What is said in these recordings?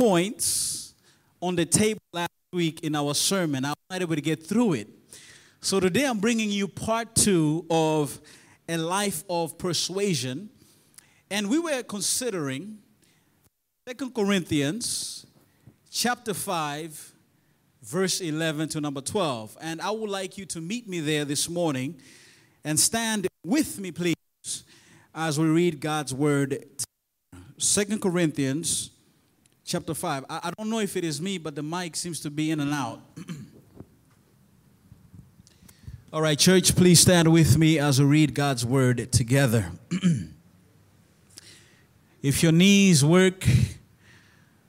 points on the table last week in our sermon. I was not able to get through it. So today I'm bringing you part two of a life of persuasion. And we were considering Second Corinthians chapter 5, verse 11 to number 12. And I would like you to meet me there this morning and stand with me, please, as we read God's word. Second Corinthians chapter 5. I, I, don't know if it is me, but the mic seems to be in and out. All right, church, please stand with me as we read God's word together. if your knees work,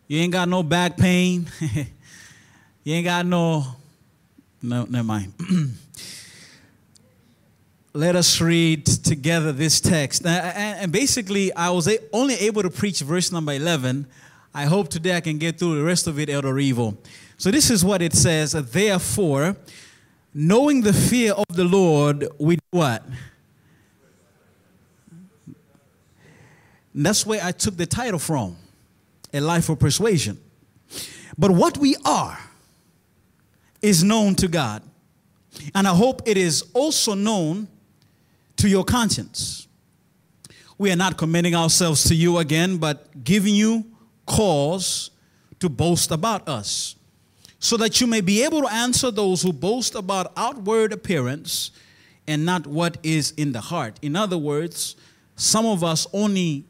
you ain't got no back pain, you ain't got no, no, never mind. Let us read together this text. And basically, I was only able to preach verse number 11. I hope today I can get through the rest of it, Elder Evil. So, this is what it says Therefore, knowing the fear of the Lord, we do what? And that's where I took the title from A Life of Persuasion. But what we are is known to God. And I hope it is also known to your conscience. We are not commending ourselves to you again, but giving you cause to boast about us so that you may be able to answer those who boast about outward appearance and not what is in the heart. In other words, some of us only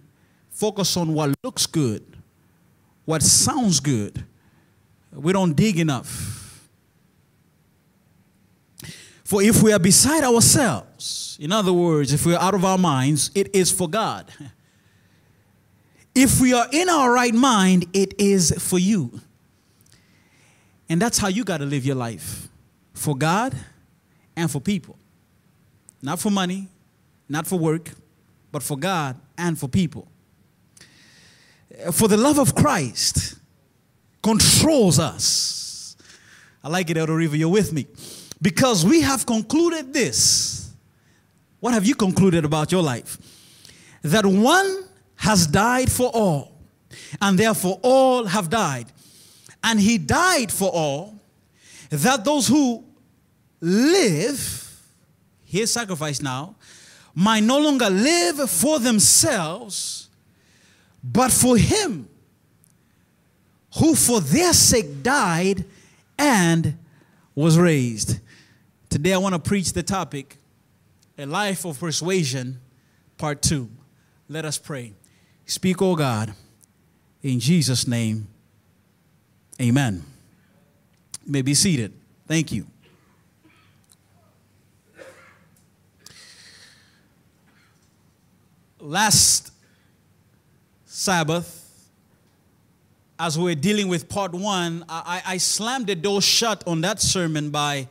focus on what looks good, what sounds good. We don't dig enough. For if we are beside ourselves, in other words, if we are out of our minds, it is for God. If we are in our right mind, it is for you. And that's how you got to live your life for God and for people. Not for money, not for work, but for God and for people. Uh, for the love of Christ controls us. I like it, Elder River, you're with me. Because we have concluded this. What have you concluded about your life? That one has died for all, and therefore all have died. And he died for all, that those who live, his sacrifice now, might no longer live for themselves, but for him who for their sake died and was raised. Today I want to preach the topic, A Life of Persuasion, Part 2. Let us pray. Speak, O God, in Jesus' name. Amen. You may be seated. Thank you. Last Sabbath, as we were dealing with part one, I, I slammed the door shut on that sermon by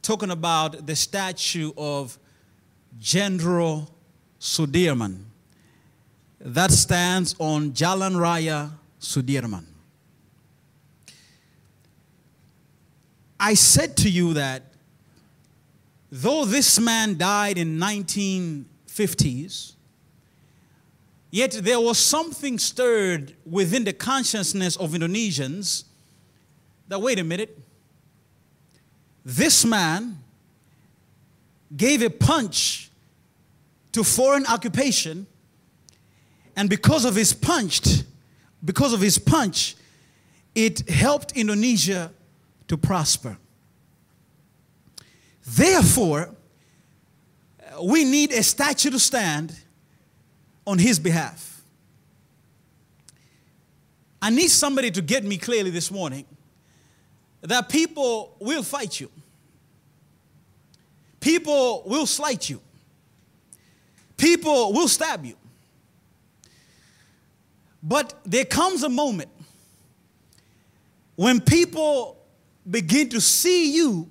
talking about the statue of General Sudirman. That stands on Jalan Raya Sudirman. I said to you that though this man died in 1950s, yet there was something stirred within the consciousness of Indonesians that wait a minute, this man gave a punch to foreign occupation and because of his punch because of his punch it helped Indonesia to prosper. Therefore, we need a statue to stand on his behalf. I need somebody to get me clearly this morning that people will fight you, people will slight you, people will stab you. But there comes a moment when people begin to see you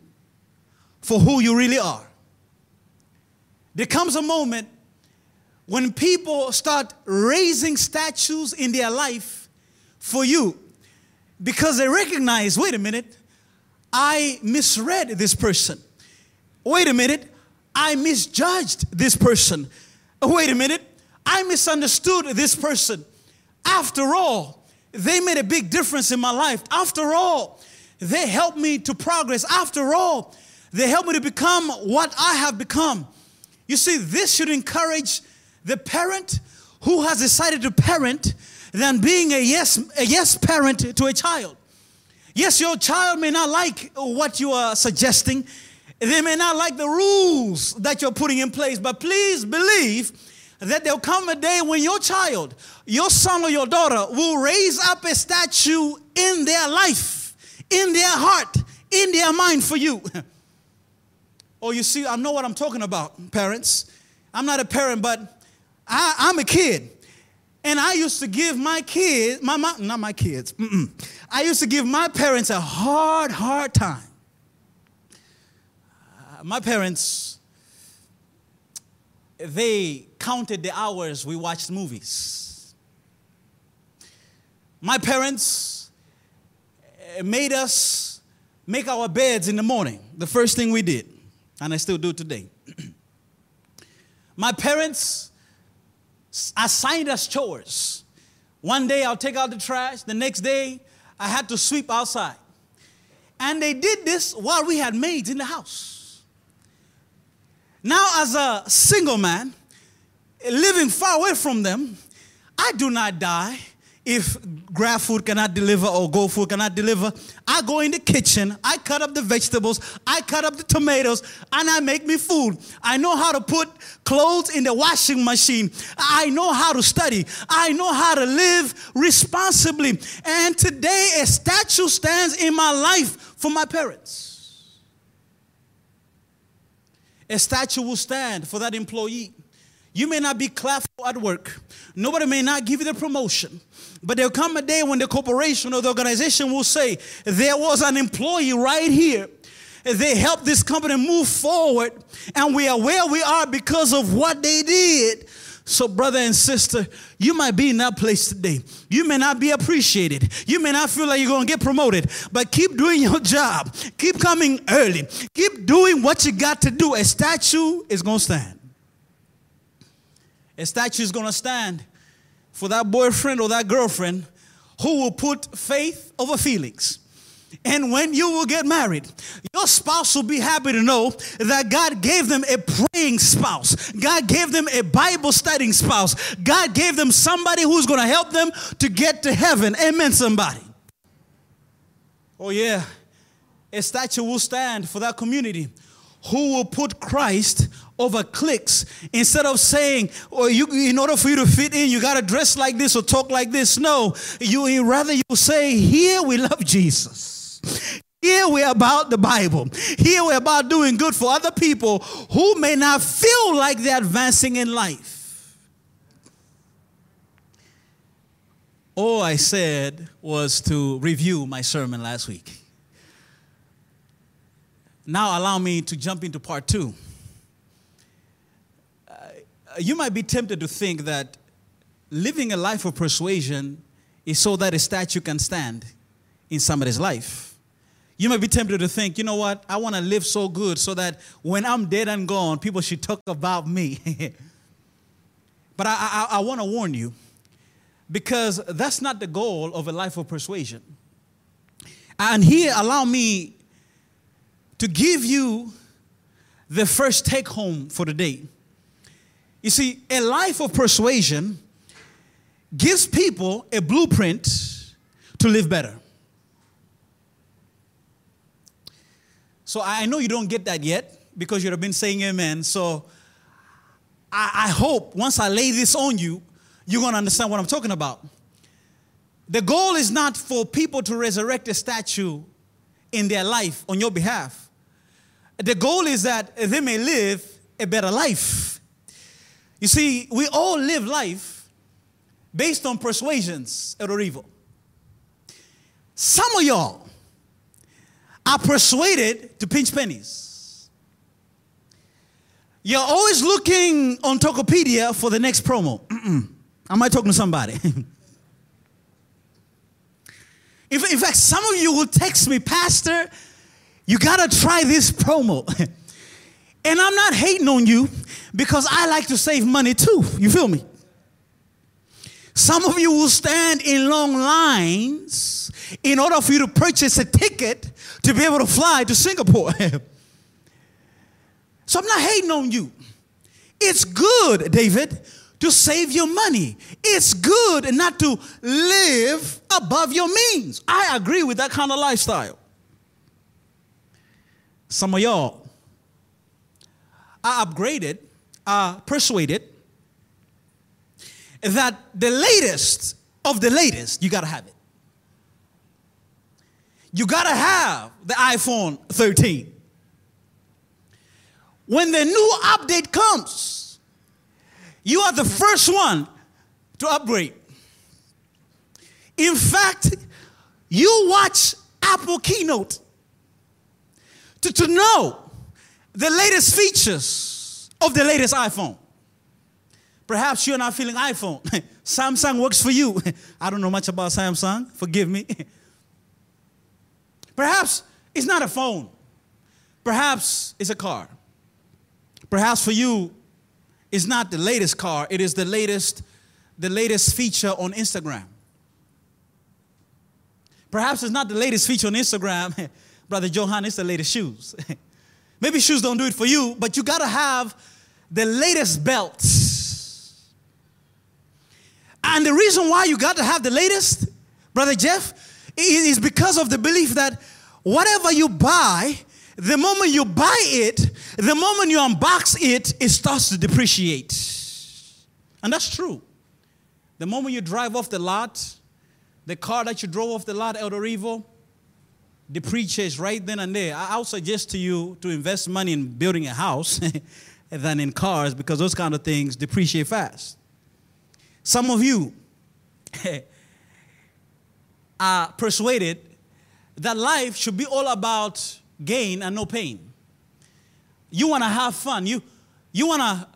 for who you really are. There comes a moment when people start raising statues in their life for you because they recognize wait a minute, I misread this person. Wait a minute, I misjudged this person. Wait a minute, I misunderstood this person. After all, they made a big difference in my life. After all, they helped me to progress. After all, they helped me to become what I have become. You see, this should encourage the parent who has decided to parent than being a yes, a yes parent to a child. Yes, your child may not like what you are suggesting. They may not like the rules that you're putting in place, but please believe that there'll come a day when your child, your son or your daughter, will raise up a statue in their life, in their heart, in their mind for you. oh, you see, I know what I'm talking about, parents. I'm not a parent, but I, am a kid. And I used to give my kids, my, my not my kids, mm-mm. I used to give my parents a hard, hard time. Uh, my parents, they counted the hours we watched movies. My parents eh, made us make our beds in the morning, the first thing we did, and I still do today. My parents assigned us chores. One day I'll take out the trash, the next day I had to sweep outside. And they did this while we had maids in the house. Now, as a single man, living far away from them, I do not die if GrabFood cannot deliver or GoFood cannot deliver. I go in the kitchen i cut up the vegetables i cut up the tomatoes and i make me food. I know how to put clothes in the washing machine. I know how to study. I know how to live responsibly. And today a statue stands in my life for my parents a statue will stand for that employee you may not be clapped at work. Nobody may not give you the promotion. But there'll come a day when the corporation or the organization will say, there was an employee right here. They helped this company move forward, and we are where we are because of what they did. So, brother and sister, you might be in that place today. You may not be appreciated. You may not feel like you're going to get promoted, but keep doing your job. Keep coming early. Keep doing what you got to do. A statue is going to stand. A statue is going to stand for that boyfriend or that girlfriend who will put faith over feelings. And when you will get married, your spouse will be happy to know that God gave them a praying spouse. God gave them a Bible studying spouse. God gave them somebody who's going to help them to get to heaven. Amen, somebody. Oh, yeah. A statue will stand for that community who will put Christ over cliques instead of saying, "Or oh, you, in order for you to fit in, you got to dress like this or talk like this." No, you rather you say, "Here we love Jesus." Here we're about the Bible. Here we're about doing good for other people who may not feel like they're advancing in life. All I said was to review my sermon last week. Now, allow me to jump into part two. Uh, you might be tempted to think that living a life of persuasion is so that a statue can stand in somebody's life. You might be tempted to think, you know what, I want to live so good so that when I'm dead and gone, people should talk about me. but I, I, I want to warn you because that's not the goal of a life of persuasion. And here, allow me to give you the first take home for the day. You see, a life of persuasion gives people a blueprint to live better. So I know you don't get that yet because you've been saying amen. So I, I hope once I lay this on you, you're going to understand what I'm talking about. The goal is not for people to resurrect a statue in their life on your behalf. The goal is that they may live a better life. You see, we all live life based on persuasions or evil. Some of y'all are persuaded to pinch pennies. You're always looking on Tokopedia for the next promo. Am I talking to somebody? in fact, some of you will text me, Pastor, you got to try this promo. and I'm not hating on you because I like to save money too. You feel me? Some of you will stand in long lines in order for you to purchase a ticket to be able to fly to Singapore. so I'm not hating on you. It's good, David, to save your money. It's good not to live above your means. I agree with that kind of lifestyle. Some of y'all are upgraded, are persuaded that the latest of the latest, you gotta have it. You gotta have the iPhone 13. When the new update comes, you are the first one to upgrade. In fact, you watch Apple Keynote to, to know the latest features of the latest iPhone. Perhaps you're not feeling iPhone. Samsung works for you. I don't know much about Samsung, forgive me. Perhaps it's not a phone. Perhaps it's a car. Perhaps for you, it's not the latest car, it is the latest, the latest feature on Instagram. Perhaps it's not the latest feature on Instagram, Brother Johan, it's the latest shoes. Maybe shoes don't do it for you, but you gotta have the latest belts and the reason why you got to have the latest, Brother Jeff, is because of the belief that whatever you buy, the moment you buy it, the moment you unbox it, it starts to depreciate. And that's true. The moment you drive off the lot, the car that you drove off the lot, El Rivo, depreciates right then and there. I would suggest to you to invest money in building a house than in cars because those kind of things depreciate fast. Some of you persuaded that life should be all about gain and no pain. You want to have fun. You, you want to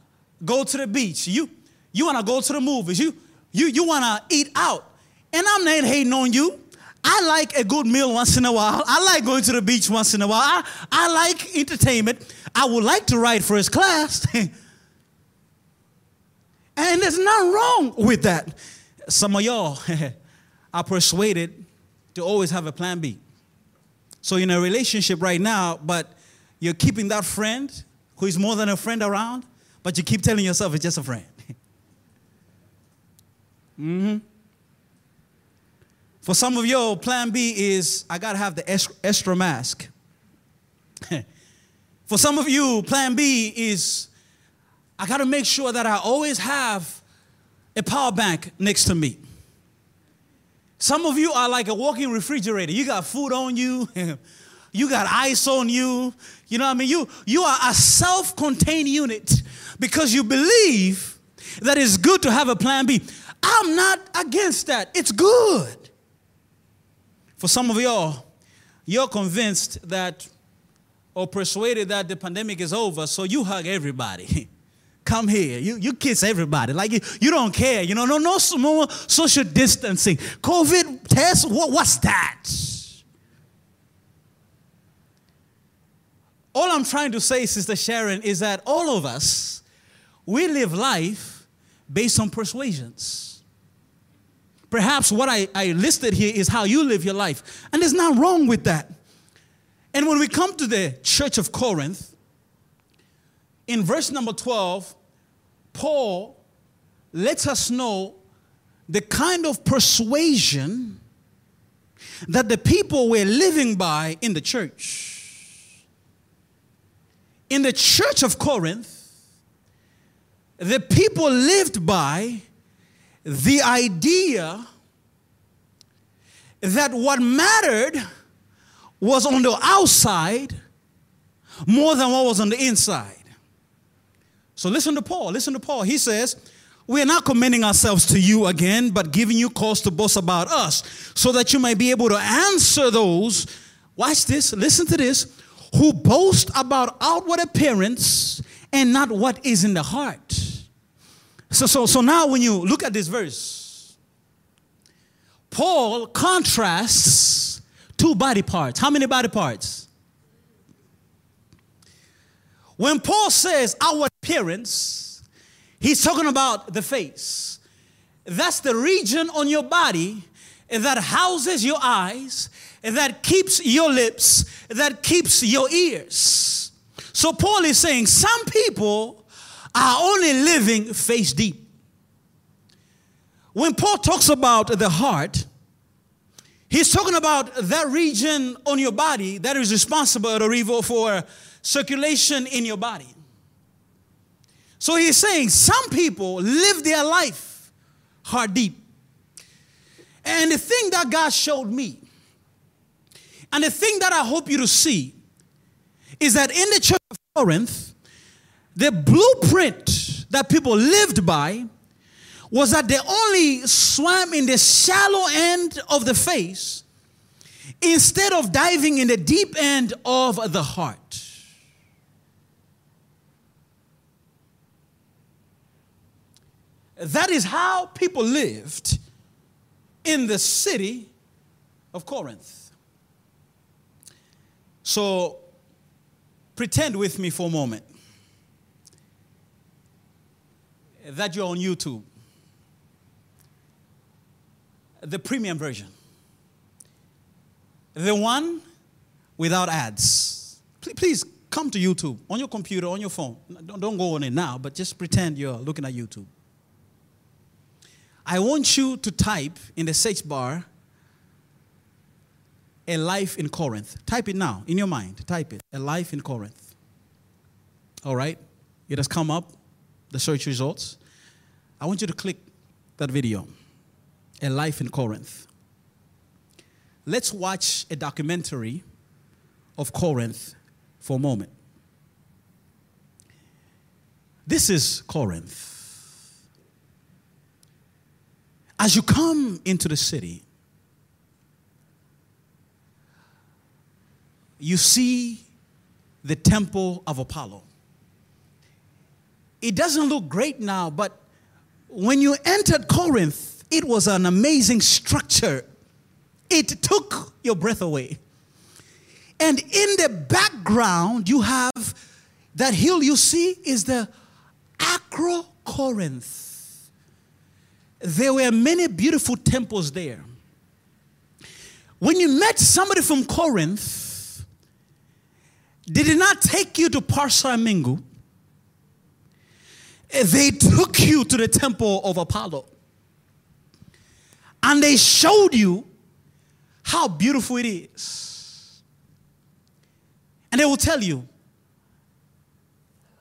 go to the beach. You, you want to go to the movies. You, you, you want to eat out. And I'm not hating on you. I like a good meal once in a while. I like going to the beach once in a while. I, I like entertainment. I would like to ride first class. And there's nothing wrong with that. Some of y'all are persuaded to always have a plan B. So in a relationship right now, but you're keeping that friend who is more than a friend around, but you keep telling yourself it's just a friend. mm-hmm. For some of you, plan B is I gotta have the extra mask. For some of you, plan B is I got to make sure that I always have a power bank next to me. Some of you are like a walking refrigerator. You got food on you, you got ice on you. You know what I mean? You, you are a self contained unit because you believe that it's good to have a plan B. I'm not against that, it's good. For some of y'all, you're convinced that or persuaded that the pandemic is over, so you hug everybody. come here. You, you kiss everybody. Like you, you don't care. You know, no, no more social distancing. COVID test, what, what's that? All I'm trying to say, Sister Sharon, is that all of us, we live life based on persuasions. Perhaps what I, I listed here is how you live your life. And there's nothing wrong with that. And when we come to the church of Corinth, in verse number 12, Paul lets us know the kind of persuasion that the people were living by in the church. In the church of Corinth, the people lived by the idea that what mattered was on the outside more than what was on the inside. So listen to Paul. Listen to Paul. He says, we are not commending ourselves to you again, but giving you cause to boast about us, so that you may be able to answer those, watch this, listen to this, who boast about outward appearance and not what is in the heart. So, so, so now when you look at this verse, Paul contrasts two body parts. How many body parts? When Paul says our appearance, he's talking about the face. That's the region on your body that houses your eyes, that keeps your lips, that keeps your ears. So Paul is saying some people are only living face deep. When Paul talks about the heart, he's talking about that region on your body that is responsible for circulation in your body. So he's saying some people live their life heart deep. And the thing that God showed me, and the thing that I hope you to see, is that in the church of Corinth, the blueprint that people lived by was that they only swam in the shallow end of the face instead of diving in the deep end of the heart. That is how people lived in the city of Corinth. So, pretend with me for a moment that you're on YouTube, the premium version, the one without ads. Please come to YouTube on your computer, on your phone. Don't go on it now, but just pretend you're looking at YouTube. I want you to type in the search bar a life in Corinth. Type it now in your mind. Type it. A life in Corinth. All right? It has come up, the search results. I want you to click that video. A life in Corinth. Let's watch a documentary of Corinth for a moment. This is Corinth. As you come into the city, you see the temple of Apollo. It doesn't look great now, but when you entered Corinth, it was an amazing structure. It took your breath away. And in the background, you have that hill you see is the Acrocorinth there were many beautiful temples there. When you met somebody from Corinth, they did not take you to Pasar Minggu. They took you to the temple of Apollo. And they showed you how beautiful it is. And they will tell you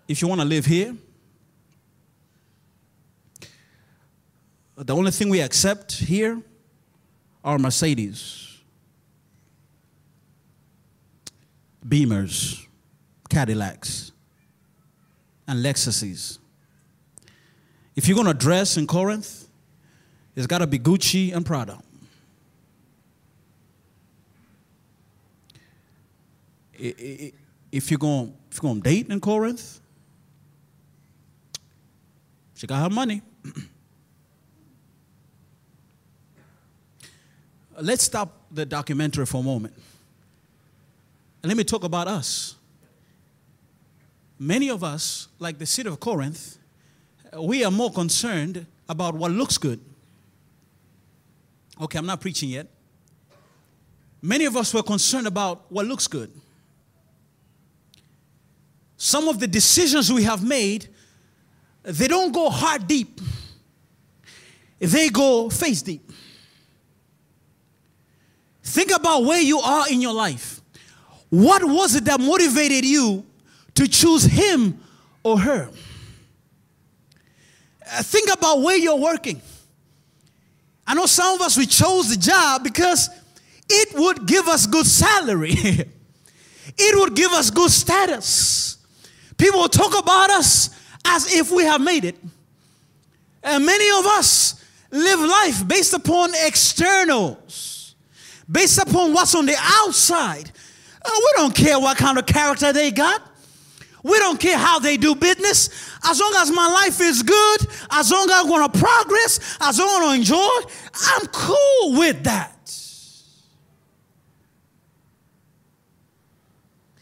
if you want to live here, The only thing we accept here are Mercedes, Beamers, Cadillacs, and Lexuses. If you're going to dress in Corinth, it's got to be Gucci and Prada. If you're going, if you're going to date in Corinth, she got her money. let's stop the documentary for a moment. Let me talk about us. Many of us, like the city of Corinth, we are more concerned about what looks good. Okay, I'm not preaching yet. Many of us were concerned about what looks good. Some of the decisions we have made, they don't go heart deep, they go face deep. Think about where you are in your life. What was it that motivated you to choose him or her? Uh, think about where you're working. I know some of us, we chose the job because it would give us good salary, it would give us good status. People will talk about us as if we have made it. And many of us live life based upon externals based upon what's on the outside. Uh, we don't care what kind of character they got. We don't care how they do business. As long as my life is good, as long as I want to progress, as long as I to enjoy, I'm cool with that.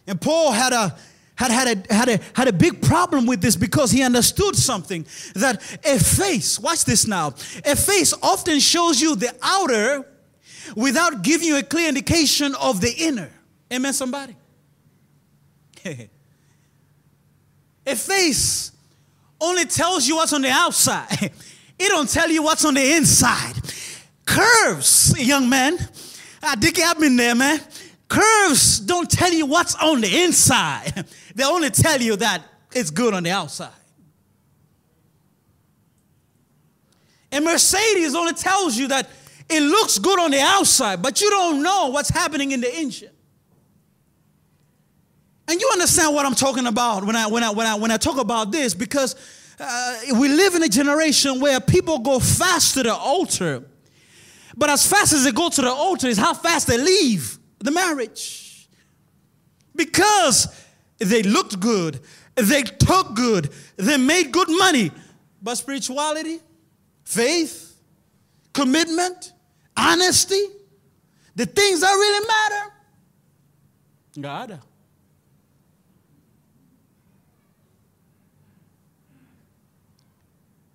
And Paul had a had had a, had, a, had a big problem with this because he understood something that a face, watch this now, a face often shows you the outer without giving you a clear indication of the inner. Amen, somebody? a face only tells you what's on the outside. It don't tell you what's on the inside. Curves, young man. I dig up in there, man. Curves don't tell you what's on the inside. They only tell you that it's good on the outside. A Mercedes only tells you that it looks good on the outside, but you don't know what's happening in the engine. And you understand what I'm talking about when I, when I, when I, when I talk about this because uh, we live in a generation where people go fast to the altar, but as fast as they go to the altar is how fast they leave the marriage. Because they looked good, they took good, they made good money, but spirituality, faith, commitment, honesty, the things that really matter, God.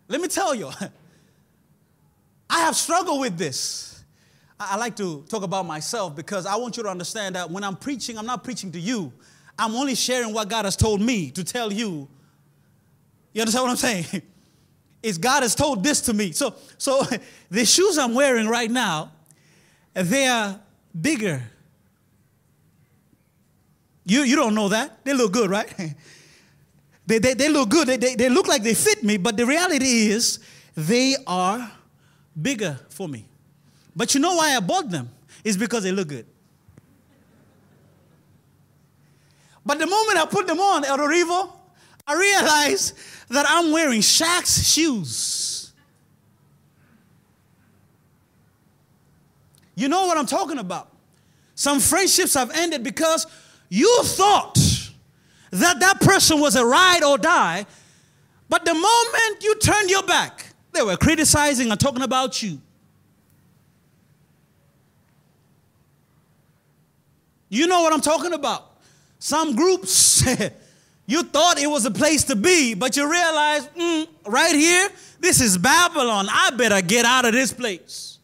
Let me tell you, I have struggled with this. I like to talk about myself because I want you to understand that when I'm preaching, I'm not preaching to you. I'm only sharing what God has told me to tell you. You understand what I'm saying? Is God has told this to me. So, so the shoes I'm wearing right now, they are bigger. You, you don't know that. They look good, right? They, they, they look good. They, they, they look like they fit me, but the reality is they are bigger for me. But you know why I bought them? It's because they look good. But the moment I put them on, El Rivo, I realized that I'm wearing Shaq's shoes. You know what I'm talking about. Some friendships have ended because you thought that that person was a ride or die, but the moment you turned your back, they were criticizing and talking about you. You know what I'm talking about. Some groups, you thought it was a place to be, but you realize, mm, right here, this is Babylon. I better get out of this place.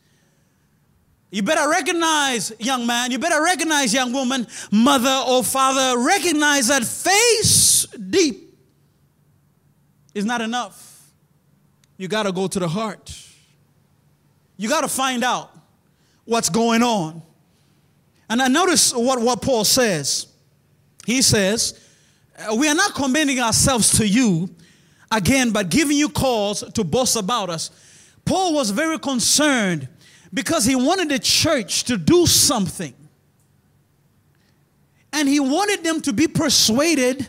You better recognize, young man, you better recognize, young woman, mother or father, recognize that face deep is not enough. You got to go to the heart. You got to find out what's going on. And I notice what, what Paul says. He says, Uh, we are not commending ourselves to you again, but giving you cause to boast about us. Paul was very concerned because he wanted the church to do something. And he wanted them to be persuaded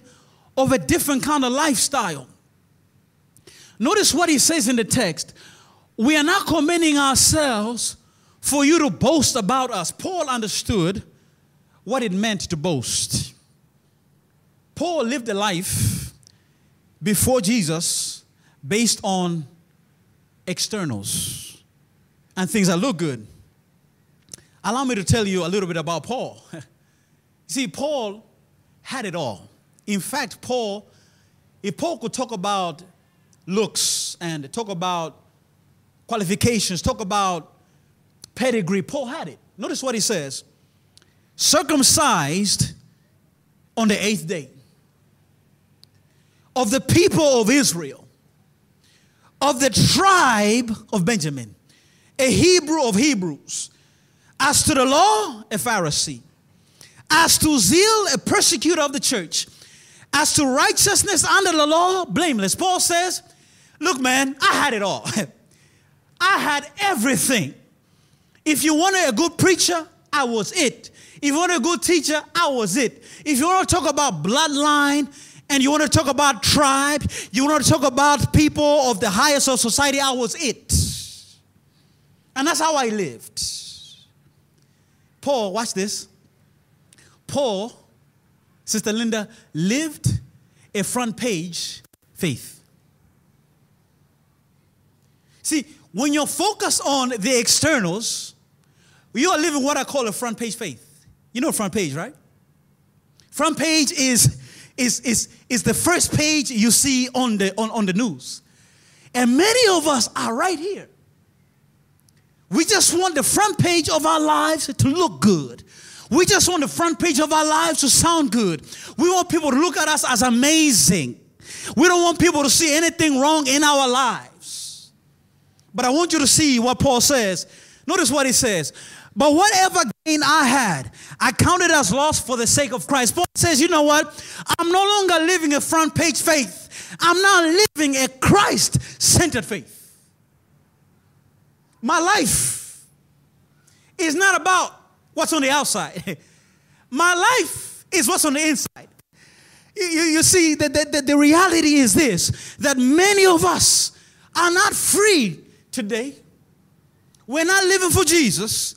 of a different kind of lifestyle. Notice what he says in the text. We are not commending ourselves for you to boast about us. Paul understood what it meant to boast. Paul lived a life before Jesus based on externals and things that look good. Allow me to tell you a little bit about Paul. See, Paul had it all. In fact, Paul, if Paul could talk about looks and talk about qualifications, talk about pedigree, Paul had it. Notice what he says circumcised on the eighth day of the people of Israel, of the tribe of Benjamin a Hebrew of Hebrews. As to the law, a Pharisee. As to zeal, a persecutor of the church. As to righteousness under the law, blameless. Paul says, Look, man, I had it all. I had everything. If you wanted a good preacher, I was it. If you want a good teacher, I was it. If you want to talk about bloodline and you want to talk about tribe, you want to talk about people of the highest of society, I was it. And that's how I lived. Paul, watch this. Paul, Sister Linda, lived a front page faith. See, when you're focused on the externals, you are living what I call a front page faith. You know front page, right? Front page is is, is, is the first page you see on the, on, on the news. And many of us are right here. We just want the front page of our lives to look good. We just want the front page of our lives to sound good. We want people to look at us as amazing. We don't want people to see anything wrong in our lives. But I want you to see what Paul says. Notice what he says. But whatever gain I had, I counted as loss for the sake of Christ. Paul says, you know what? I'm no longer living a front page faith. I'm now living a Christ centered faith. My life is not about what's on the outside. My life is what's on the inside. You, you, see, the, the, the reality is this that many of us are not free today. We're not living for Jesus.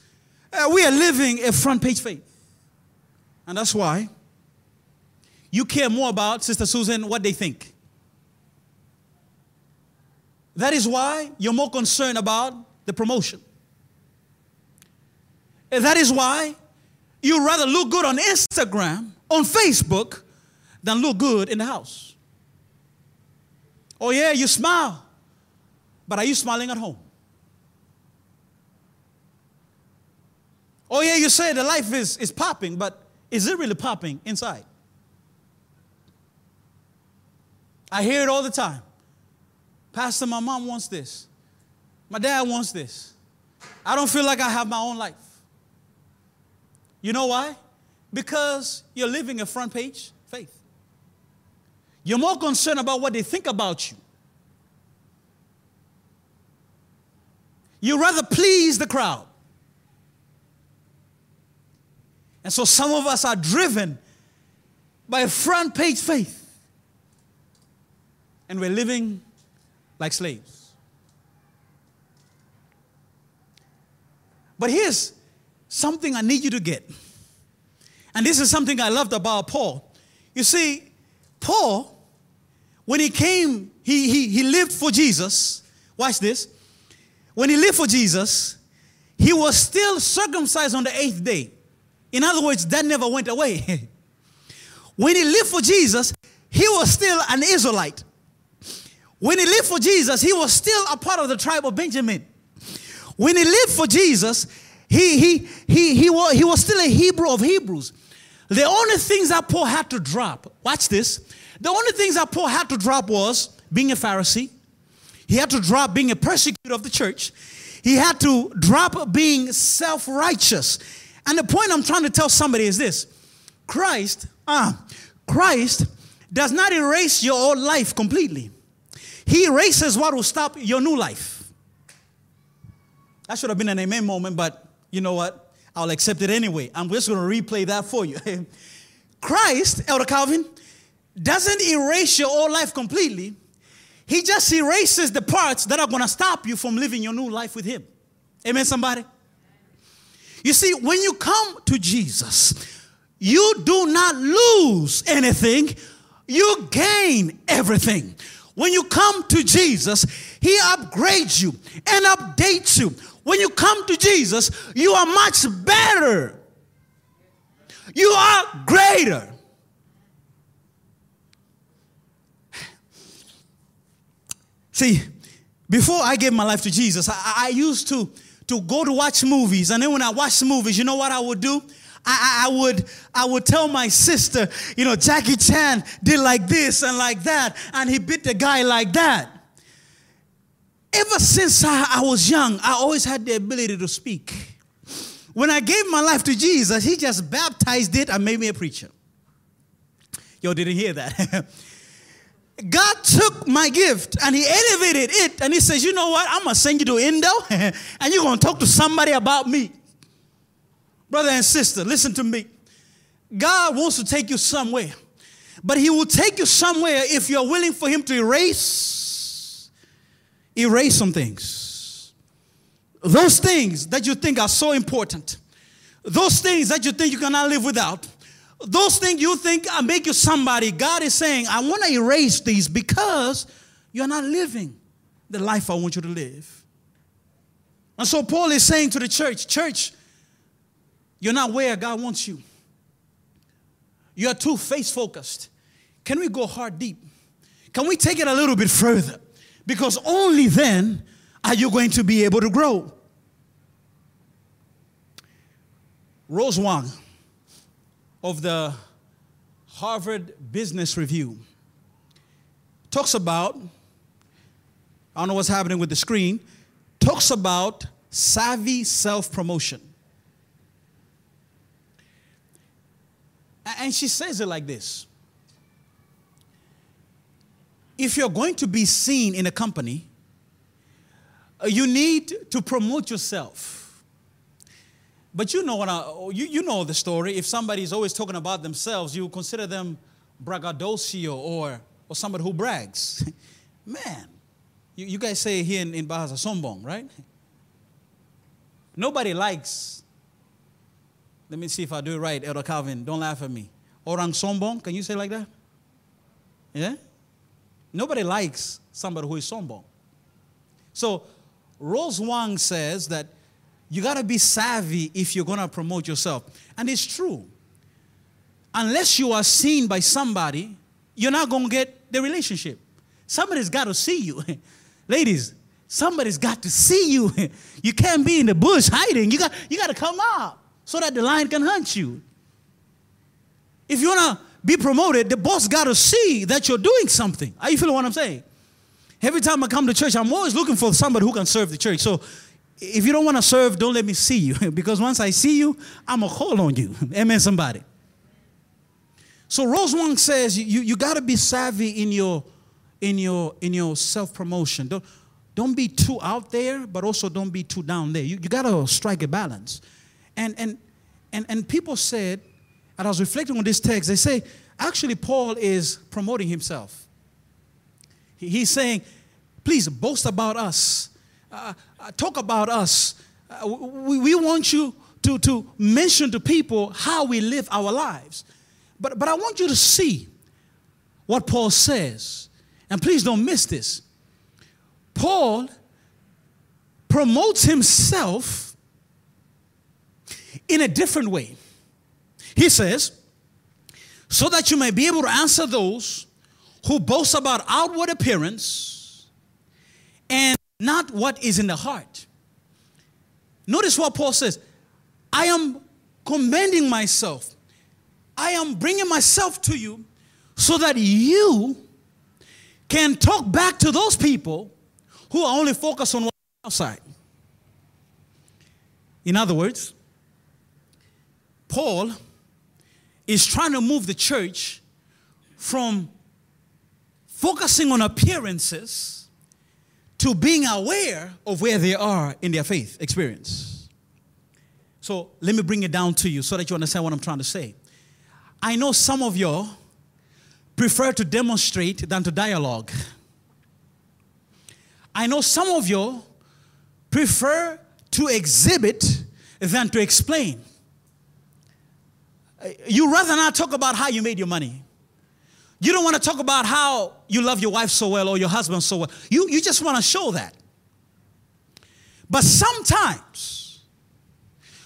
Uh, we are living a front page faith. And that's why you care more about, Sister Susan, what they think. That is why you're more concerned about the promotion. And that is why you rather look good on Instagram, on Facebook, than look good in the house. Oh, yeah, you smile, but are you smiling at home? Oh, yeah, you say the life is, is popping, but is it really popping inside? I hear it all the time. Pastor, my mom wants this. My dad wants this. I don't feel like I have my own life. You know why? Because you're living a front page faith. You're more concerned about what they think about you. You rather please the crowd. And so some of us are driven by front page faith. And we're living like slaves. But here's something I need you to get. And this is something I loved about Paul. You see, Paul, when he came, he, he, he lived for Jesus. Watch this. When he lived for Jesus, he was still circumcised on the eighth day. In other words, that never went away. when he lived for Jesus, he was still an Israelite. When he lived for Jesus, he was still a part of the tribe of Benjamin. When he lived for Jesus, he, he, he, he, was, he was still a Hebrew of Hebrews. The only things that Paul had to drop, watch this, the only things that Paul had to drop was being a Pharisee. He had to drop being a persecutor of the church. He had to drop being self righteous. And the point I'm trying to tell somebody is this Christ, ah, Christ does not erase your old life completely, He erases what will stop your new life. That should have been an amen moment, but you know what? I'll accept it anyway. I'm just going to replay that for you. Christ, Elder Calvin, doesn't erase your old life completely. He just erases the parts that are going to stop you from living your new life with Him. Amen, somebody? You see, when you come to Jesus, you do not lose anything, you gain everything. When you come to Jesus, He upgrades you and updates you. When you come to Jesus, you are much better. You are greater. See, before I gave my life to Jesus, I, I, used to, to go to watch movies. And then when I watch movies, you know what I would do? I, I, would I would tell my sister, you know, Jackie Chan did like this and like that, and he bit the guy like that. Ever since I, I was young, I always had the ability to speak. When I gave my life to Jesus, he just baptized it and made me a preacher. Yo, didn't hear that. God took my gift and he elevated it and he says, You know what? I'm going to send you to Indo and you're going to talk to somebody about me. Brother and sister, listen to me. God wants to take you somewhere, but he will take you somewhere if you're willing for him to erase, erase some things. Those things that you think are so important, those things that you think you cannot live without, those things you think make you somebody, God is saying, I want to erase these because you're not living the life I want you to live. And so Paul is saying to the church, church, you're not where God wants you. You're too face focused. can we go hard deep? Can we take it a little bit further? Because only then are you going to be able to grow. Rose Wang of the Harvard Business Review talks about, I don't know what's happening with the screen, talks about savvy self promotion. And she says it like this If you're going to be seen in a company, uh, you need to promote yourself. But you know what I, you, you know the story. If somebody is always talking about themselves, you consider them braggadocio or, or somebody who brags. Man, you, you guys say here in, in Bahasa sombong, right? Nobody likes let me see if I do it right, Elder Calvin. Don't laugh at me. Orang sombong, can you say like that? Yeah? Nobody likes somebody who is sombong. So, Rose Wang says that you got to be savvy if you're going to promote yourself. And it's true. Unless you are seen by somebody, you're not going to get the relationship. Somebody's got to see you. Ladies, somebody's got to see you. you can't be in the bush hiding. You got, you got to come up so that the lion can hunt you. If you want to be promoted, the boss got to see that you're doing something. Are you feeling what I'm saying? Every time I come to church, I'm always looking for somebody who can serve the church. So if you don't want to serve, don't let me see you. because once I see you, I'm going to call on you. Amen, somebody. So Rose Wong says you, you got to be savvy in your, in your, in your self-promotion. Don't, don't be too out there, but also don't be too down there. You, you got to strike a balance. And, and, and, and people said, and I was reflecting on this text, they say, actually, Paul is promoting himself. He's saying, please boast about us, uh, uh, talk about us. Uh, we, we want you to, to mention to people how we live our lives. But, but I want you to see what Paul says. And please don't miss this. Paul promotes himself in a different way. He says, so that you may be able to answer those who boast about outward appearance and not what is in the heart. Notice what Paul says I am commending myself, I am bringing myself to you so that you can talk back to those people who are only focused on what's outside. In other words, Paul is trying to move the church from focusing on appearances to being aware of where they are in their faith experience. So let me bring it down to you so that you understand what I'm trying to say. I know some of y'all prefer to demonstrate than to dialogue. I know some of y'all prefer to exhibit than to explain. Uh, you rather not talk about how you made your money. You don't want to talk about how you love your wife so well or your husband so well. You, you just want to show that. But sometimes,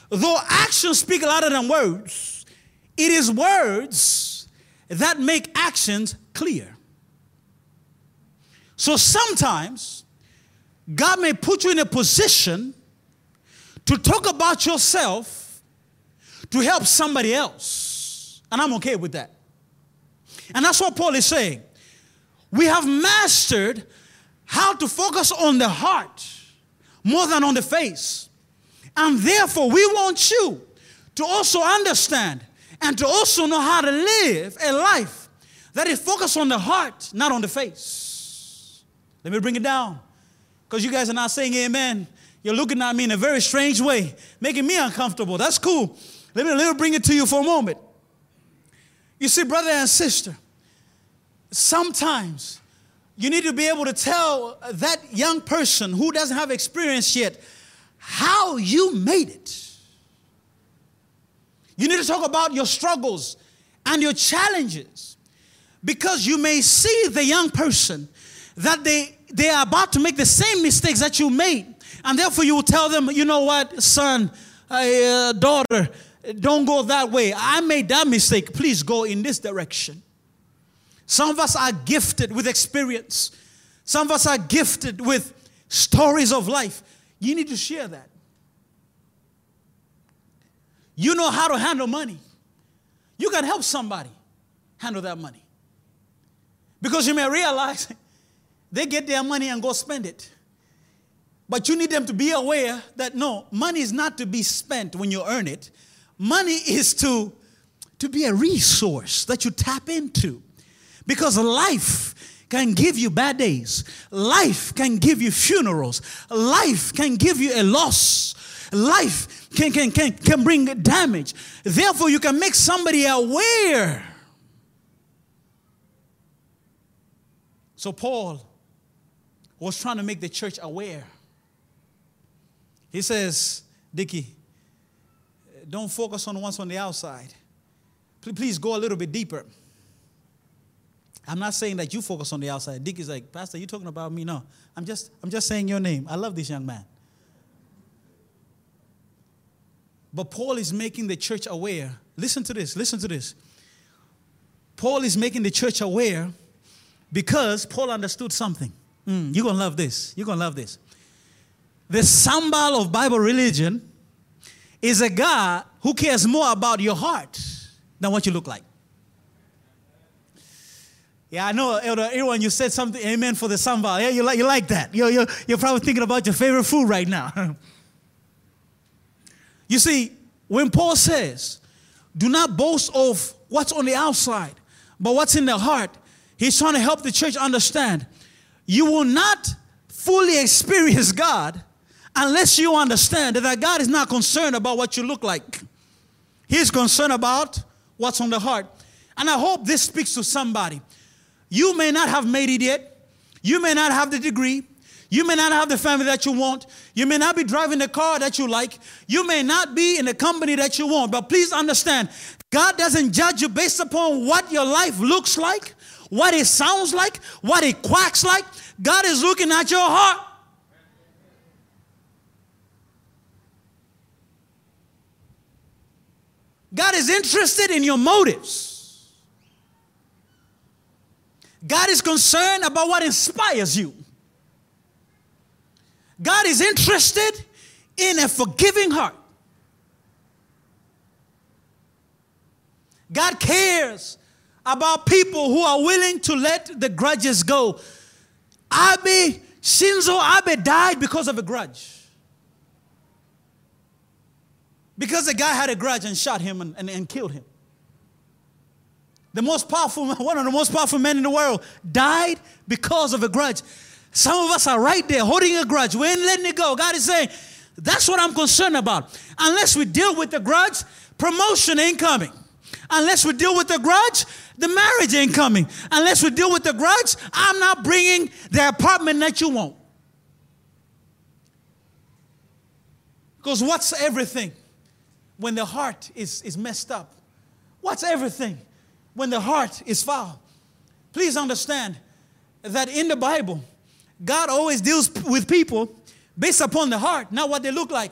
though actions speak louder than words, it is words that make actions clear. So sometimes, God may put you in a position to talk about yourself to help somebody else. And I'm okay with that. And that's what Paul is saying. We have mastered how to focus on the heart more than on the face. And therefore, we want you to also understand and to also know how to live a life that is focused on the heart, not on the face. Let me bring it down. Because you guys are not saying amen. You're looking at me in a very strange way, making me uncomfortable. That's cool. Let me, let me bring it to you for a moment. You see, brother and sister, sometimes you need to be able to tell that young person who doesn't have experience yet how you made it. You need to talk about your struggles and your challenges because you may see the young person that they, they are about to make the same mistakes that you made. And therefore, you will tell them, you know what, son, uh, daughter, don't go that way. I made that mistake. Please go in this direction. Some of us are gifted with experience. Some of us are gifted with stories of life. You need to share that. You know how to handle money. You can help somebody handle that money. Because you may realize they get their money and go spend it. But you need them to be aware that no, money is not to be spent when you earn it. Money is to, to be a resource that you tap into. Because life can give you bad days, life can give you funerals, life can give you a loss, life can, can, can, can bring damage. Therefore, you can make somebody aware. So, Paul was trying to make the church aware. He says, Dickie, don't focus on what's on the outside. Please go a little bit deeper. I'm not saying that you focus on the outside. Dick is like, Pastor, you talking about me? No. I'm just, I'm just saying your name. I love this young man. But Paul is making the church aware. Listen to this, listen to this. Paul is making the church aware because Paul understood something. Mm, you're going to love this. You're going to love this. The Sambal of Bible religion is a God who cares more about your heart than what you look like. Yeah, I know, Elder Everyone, you said something, amen, for the sambal. Yeah, you like, you like that. You're, you're, you're probably thinking about your favorite food right now. you see, when Paul says, do not boast of what's on the outside, but what's in the heart, he's trying to help the church understand you will not fully experience God unless you understand that God is not concerned about what you look like. He's concerned about what's on the heart. And I hope this speaks to somebody. You may not have made it yet. You may not have the degree. You may not have the family that you want. You may not be driving the car that you like. You may not be in the company that you want. But please understand, God doesn't judge you based upon what your life looks like, what it sounds like, what it quacks like. God is looking at your heart. God is interested in your motives. God is concerned about what inspires you. God is interested in a forgiving heart. God cares about people who are willing to let the grudges go. Abe, Shinzo Abe died because of a grudge. Because the guy had a grudge and shot him and, and, and killed him. The most powerful, one of the most powerful men in the world, died because of a grudge. Some of us are right there holding a grudge. We ain't letting it go. God is saying, that's what I'm concerned about. Unless we deal with the grudge, promotion ain't coming. Unless we deal with the grudge, the marriage ain't coming. Unless we deal with the grudge, I'm not bringing the apartment that you want. Because what's everything when the heart is, is messed up? What's everything when the heart is foul? Please understand that in the Bible, God always deals with people based upon the heart, not what they look like.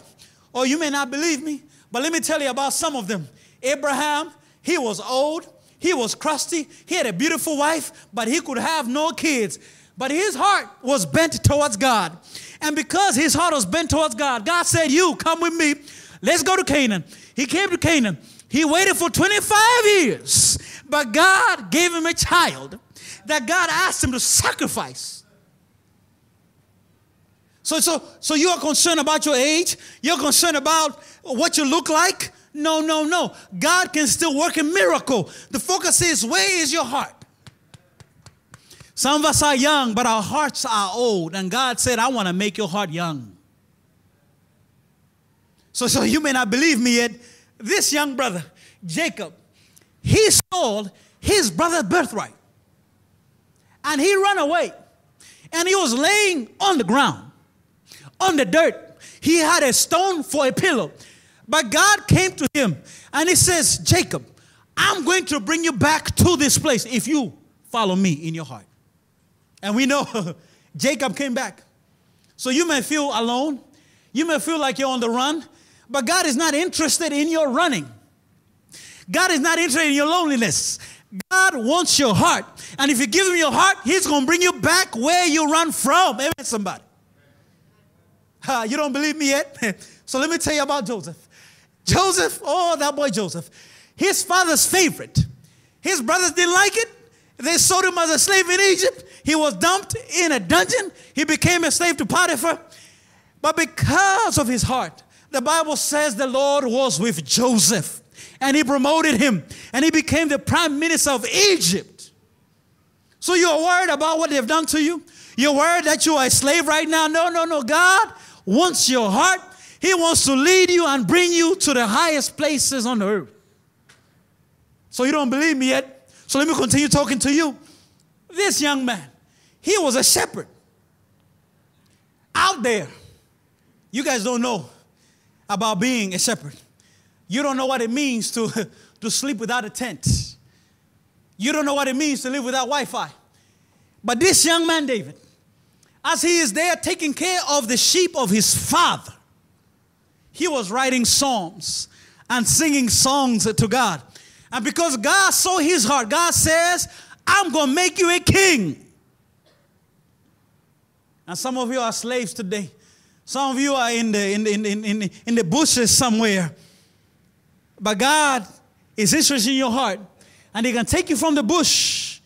Or you may not believe me, but let me tell you about some of them. Abraham, he was old, he was crusty, he had a beautiful wife, but he could have no kids. But his heart was bent towards God. And because his heart was bent towards God, God said, You come with me. Let's go to Canaan. He came to Canaan. He waited for 25 years, but God gave him a child that God asked him to sacrifice. So, so, so you are concerned about your age? You're concerned about what you look like? No, no, no. God can still work a miracle. The focus is where is your heart? Some of us are young, but our hearts are old. And God said, I want to make your heart young. So, so you may not believe me yet. This young brother, Jacob, he sold his brother's birthright. And he ran away. And he was laying on the ground on the dirt. He had a stone for a pillow. But God came to him and he says, Jacob, I'm going to bring you back to this place if you follow me in your heart. And we know Jacob came back. So you may feel alone. You may feel like you're on the run. But God is not interested in your running. God is not interested in your loneliness. God wants your heart. And if you give him your heart, he's going to bring you back where you run from. Amen, somebody. Uh, you don't believe me yet? so let me tell you about Joseph. Joseph, oh, that boy Joseph, his father's favorite. His brothers didn't like it. They sold him as a slave in Egypt. He was dumped in a dungeon. He became a slave to Potiphar. But because of his heart, the Bible says the Lord was with Joseph and he promoted him and he became the prime minister of Egypt. So you're worried about what they've done to you? You're worried that you are a slave right now? No, no, no. God wants your heart. He wants to lead you and bring you to the highest places on earth. So you don't believe me yet? So let me continue talking to you. This young man, he was a shepherd out there. You guys don't know about being a shepherd. You don't know what it means to, to sleep without a tent. You don't know what it means to live without Wi Fi. But this young man, David, as he is there taking care of the sheep of his father, he was writing psalms and singing songs to God. And because God saw his heart, God says, I'm going to make you a king. And some of you are slaves today. Some of you are in the, in, the, in, in, in the bushes somewhere. But God is interested in your heart, and He can take you from the bush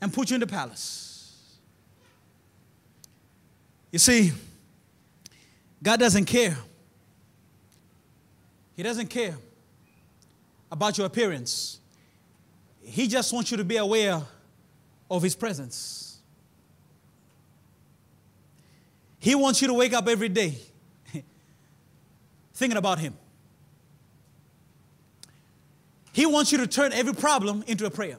and put you in the palace. You see, God doesn't care. He doesn't care about your appearance. He just wants you to be aware of His presence. He wants you to wake up every day thinking about Him. He wants you to turn every problem into a prayer.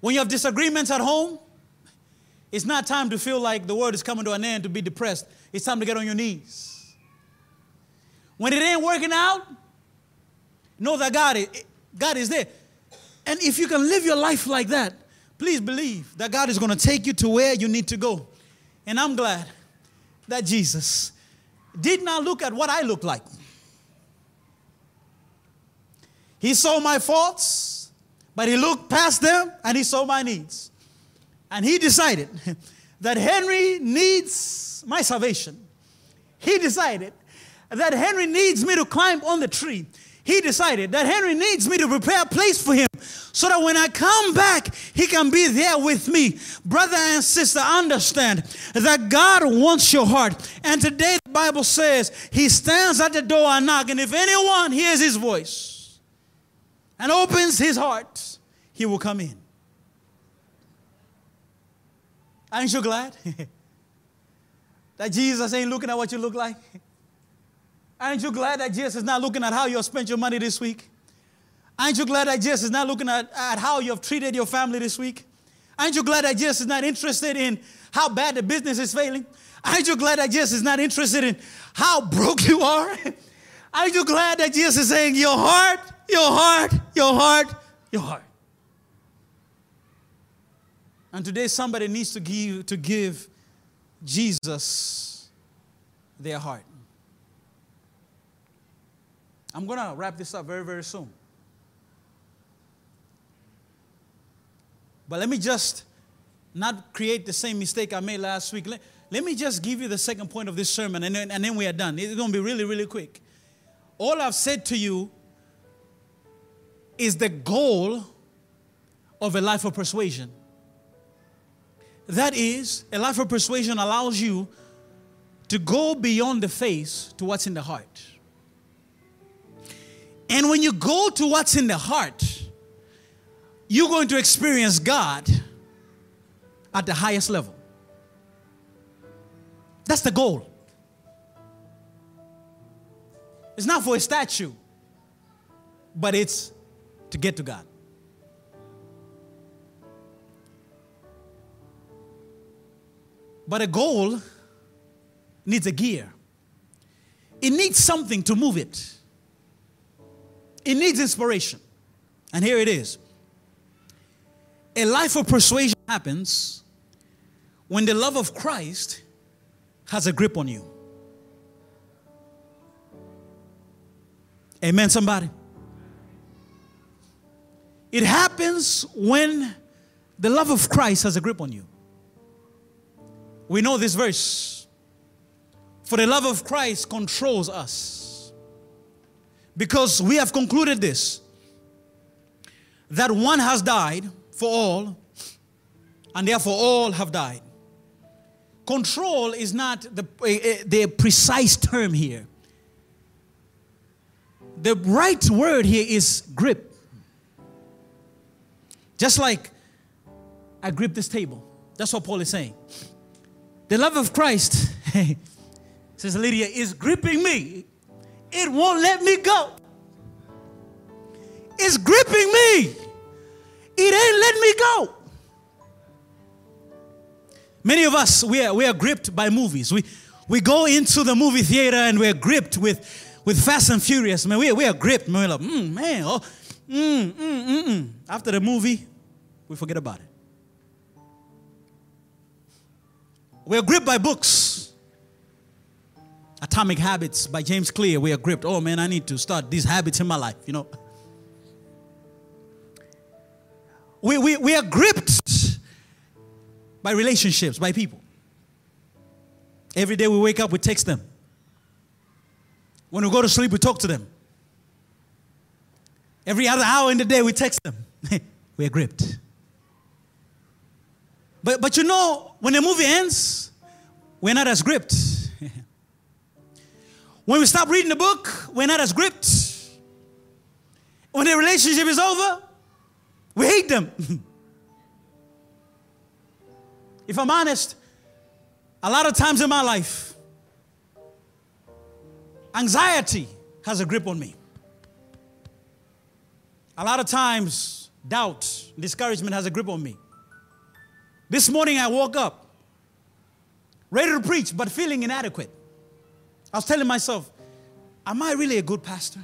When you have disagreements at home, it's not time to feel like the world is coming to an end to be depressed. It's time to get on your knees. When it ain't working out, know that God is, God is there. And if you can live your life like that, Please believe that God is going to take you to where you need to go. And I'm glad that Jesus did not look at what I look like. He saw my faults, but he looked past them and he saw my needs. And he decided that Henry needs my salvation. He decided that Henry needs me to climb on the tree he decided that Henry needs me to prepare a place for him so that when I come back, he can be there with me. Brother and sister, understand that God wants your heart. And today the Bible says he stands at the door and knock, and if anyone hears his voice and opens his heart, he will come in. Aren't you glad? that Jesus ain't looking at what you look like? Aren't you glad that Jesus is not looking at how you have spent your money this week? Aren't you glad that Jesus is not looking at, at how you have treated your family this week? Aren't you glad that Jesus is not interested in how bad the business is failing? Aren't you glad that Jesus is not interested in how broke you are? Aren't you glad that Jesus is saying, Your heart, your heart, your heart, your heart? And today somebody needs to give, to give Jesus their heart. I'm going to wrap this up very, very soon. But let me just not create the same mistake I made last week. Let, let me just give you the second point of this sermon, and then, and then we are done. It's going to be really, really quick. All I've said to you is the goal of a life of persuasion. That is, a life of persuasion allows you to go beyond the face to what's in the heart. And when you go to what's in the heart, you're going to experience God at the highest level. That's the goal. It's not for a statue, but it's to get to God. But a goal needs a gear, it needs something to move it. It needs inspiration. And here it is. A life of persuasion happens when the love of Christ has a grip on you. Amen, somebody? It happens when the love of Christ has a grip on you. We know this verse. For the love of Christ controls us. Because we have concluded this that one has died for all, and therefore all have died. Control is not the, uh, the precise term here. The right word here is grip. Just like I grip this table. That's what Paul is saying. The love of Christ, says Lydia, is gripping me. It won't let me go. It's gripping me. It ain't letting me go. Many of us, we are, we are gripped by movies. We, we go into the movie theater and we're gripped with, with Fast and Furious. Man, we, we are gripped. Man, we're like, mm, man, oh, mm, mm, mm, mm. After the movie, we forget about it. We're gripped by books. Atomic Habits by James Clear. We are gripped. Oh man, I need to start these habits in my life, you know. We, we, we are gripped by relationships, by people. Every day we wake up, we text them. When we go to sleep, we talk to them. Every other hour in the day, we text them. we are gripped. But, but you know, when the movie ends, we're not as gripped. when we stop reading the book, we're not as gripped. When the relationship is over, we hate them. if I'm honest, a lot of times in my life, anxiety has a grip on me. A lot of times, doubt, discouragement has a grip on me. This morning I woke up ready to preach, but feeling inadequate. I was telling myself, Am I really a good pastor?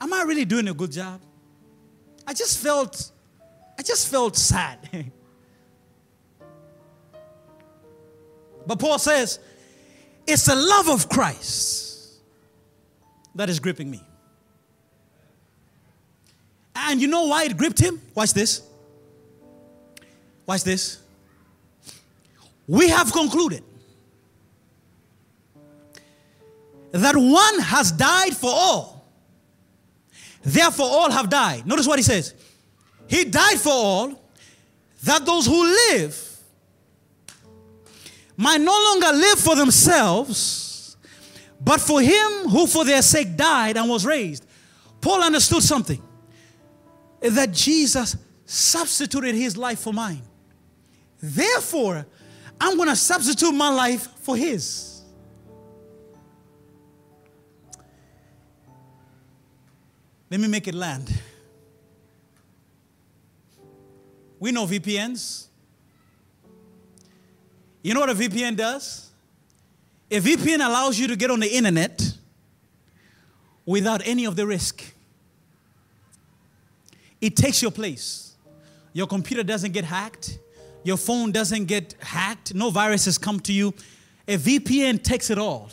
Am I really doing a good job? I just felt, I just felt sad. but Paul says, it's the love of Christ that is gripping me. And you know why it gripped him? Watch this. Watch this we have concluded that one has died for all. Therefore, all have died. Notice what he says. He died for all, that those who live might no longer live for themselves, but for him who for their sake died and was raised. Paul understood something that Jesus substituted his life for mine. Therefore, I'm going to substitute my life for His. Let me make it land. We know VPNs. You know what a VPN does? A VPN allows you to get on the internet without any of the risk. It takes your place. Your computer doesn't get hacked your phone doesn't get hacked, no viruses come to you. A VPN takes it all.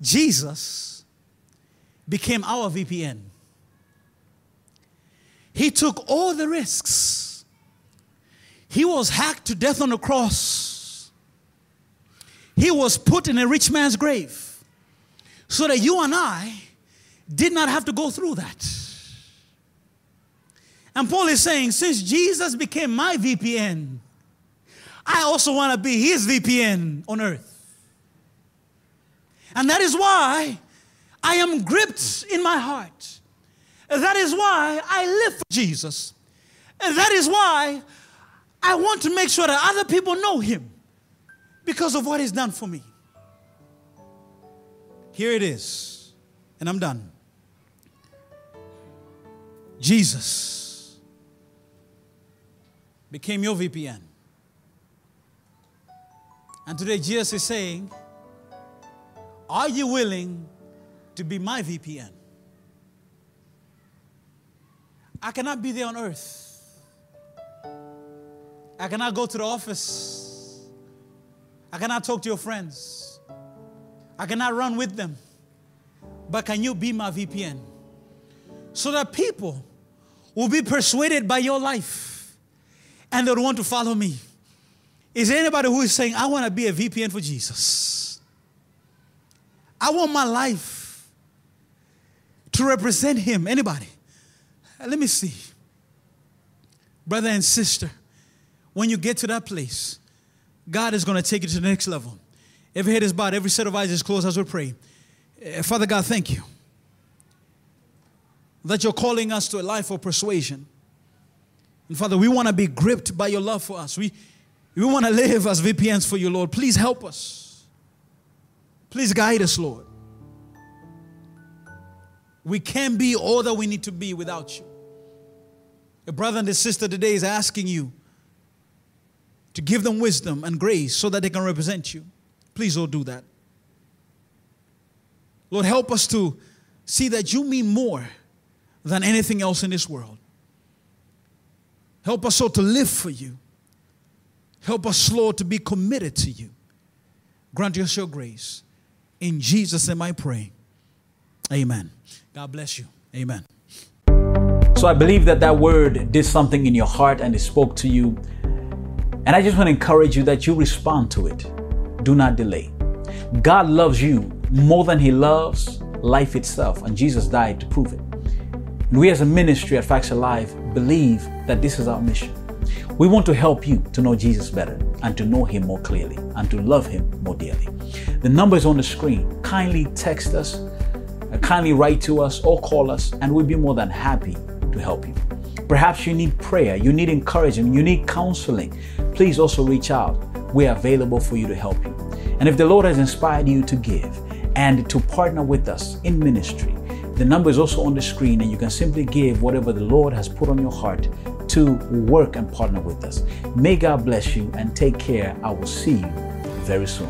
Jesus became our VPN. He took all the risks. He was hacked to death on the cross. He was put in a rich man's grave so that you and I did not have to go through that. And Paul is saying, since Jesus became my VPN, I also want to be his VPN on earth. And that is why I am gripped in my heart. That is why I live for Jesus. And that is why I want to make sure that other people know him because of what he's done for me. Here it is, and I'm done. Jesus became your VPN. And today Jesus is saying, Are you willing to be my VPN? I cannot be there on earth. I cannot go to the office. I cannot talk to your friends. I cannot run with them. But can you be my VPN? So that people will be persuaded by your life and they would want to follow me. Is there anybody who is saying, I want to be a VPN for Jesus? I want my life to represent Him. Anybody? Let me see. Brother and sister, when you get to that place, God is going to take you to the next level. Every head is bowed, every set of eyes is closed as we pray. Eh, Father God, thank you that you're calling us to a life of persuasion. And Father, we want to be gripped by your love for us. We, we want to live as VPNs for you, Lord. Please help us. Please guide us, Lord. We can't be all that we need to be without you. A brother and a sister today is asking you to give them wisdom and grace so that they can represent you. Please, Lord, do that. Lord, help us to see that you mean more than anything else in this world. Help us so to live for you. Help us, Lord, to be committed to you. Grant us your grace. In Jesus' name I pray. Amen. God bless you. Amen. So I believe that that word did something in your heart and it spoke to you. And I just want to encourage you that you respond to it. Do not delay. God loves you more than he loves life itself, and Jesus died to prove it. And we as a ministry at Facts Alive believe that this is our mission. We want to help you to know Jesus better and to know him more clearly and to love him more dearly. The number is on the screen. Kindly text us, uh, kindly write to us or call us, and we'll be more than happy to help you. Perhaps you need prayer, you need encouragement, you need counseling. Please also reach out. We're available for you to help you. And if the Lord has inspired you to give and to partner with us in ministry, the number is also on the screen, and you can simply give whatever the Lord has put on your heart to work and partner with us. May God bless you and take care. I will see you very soon.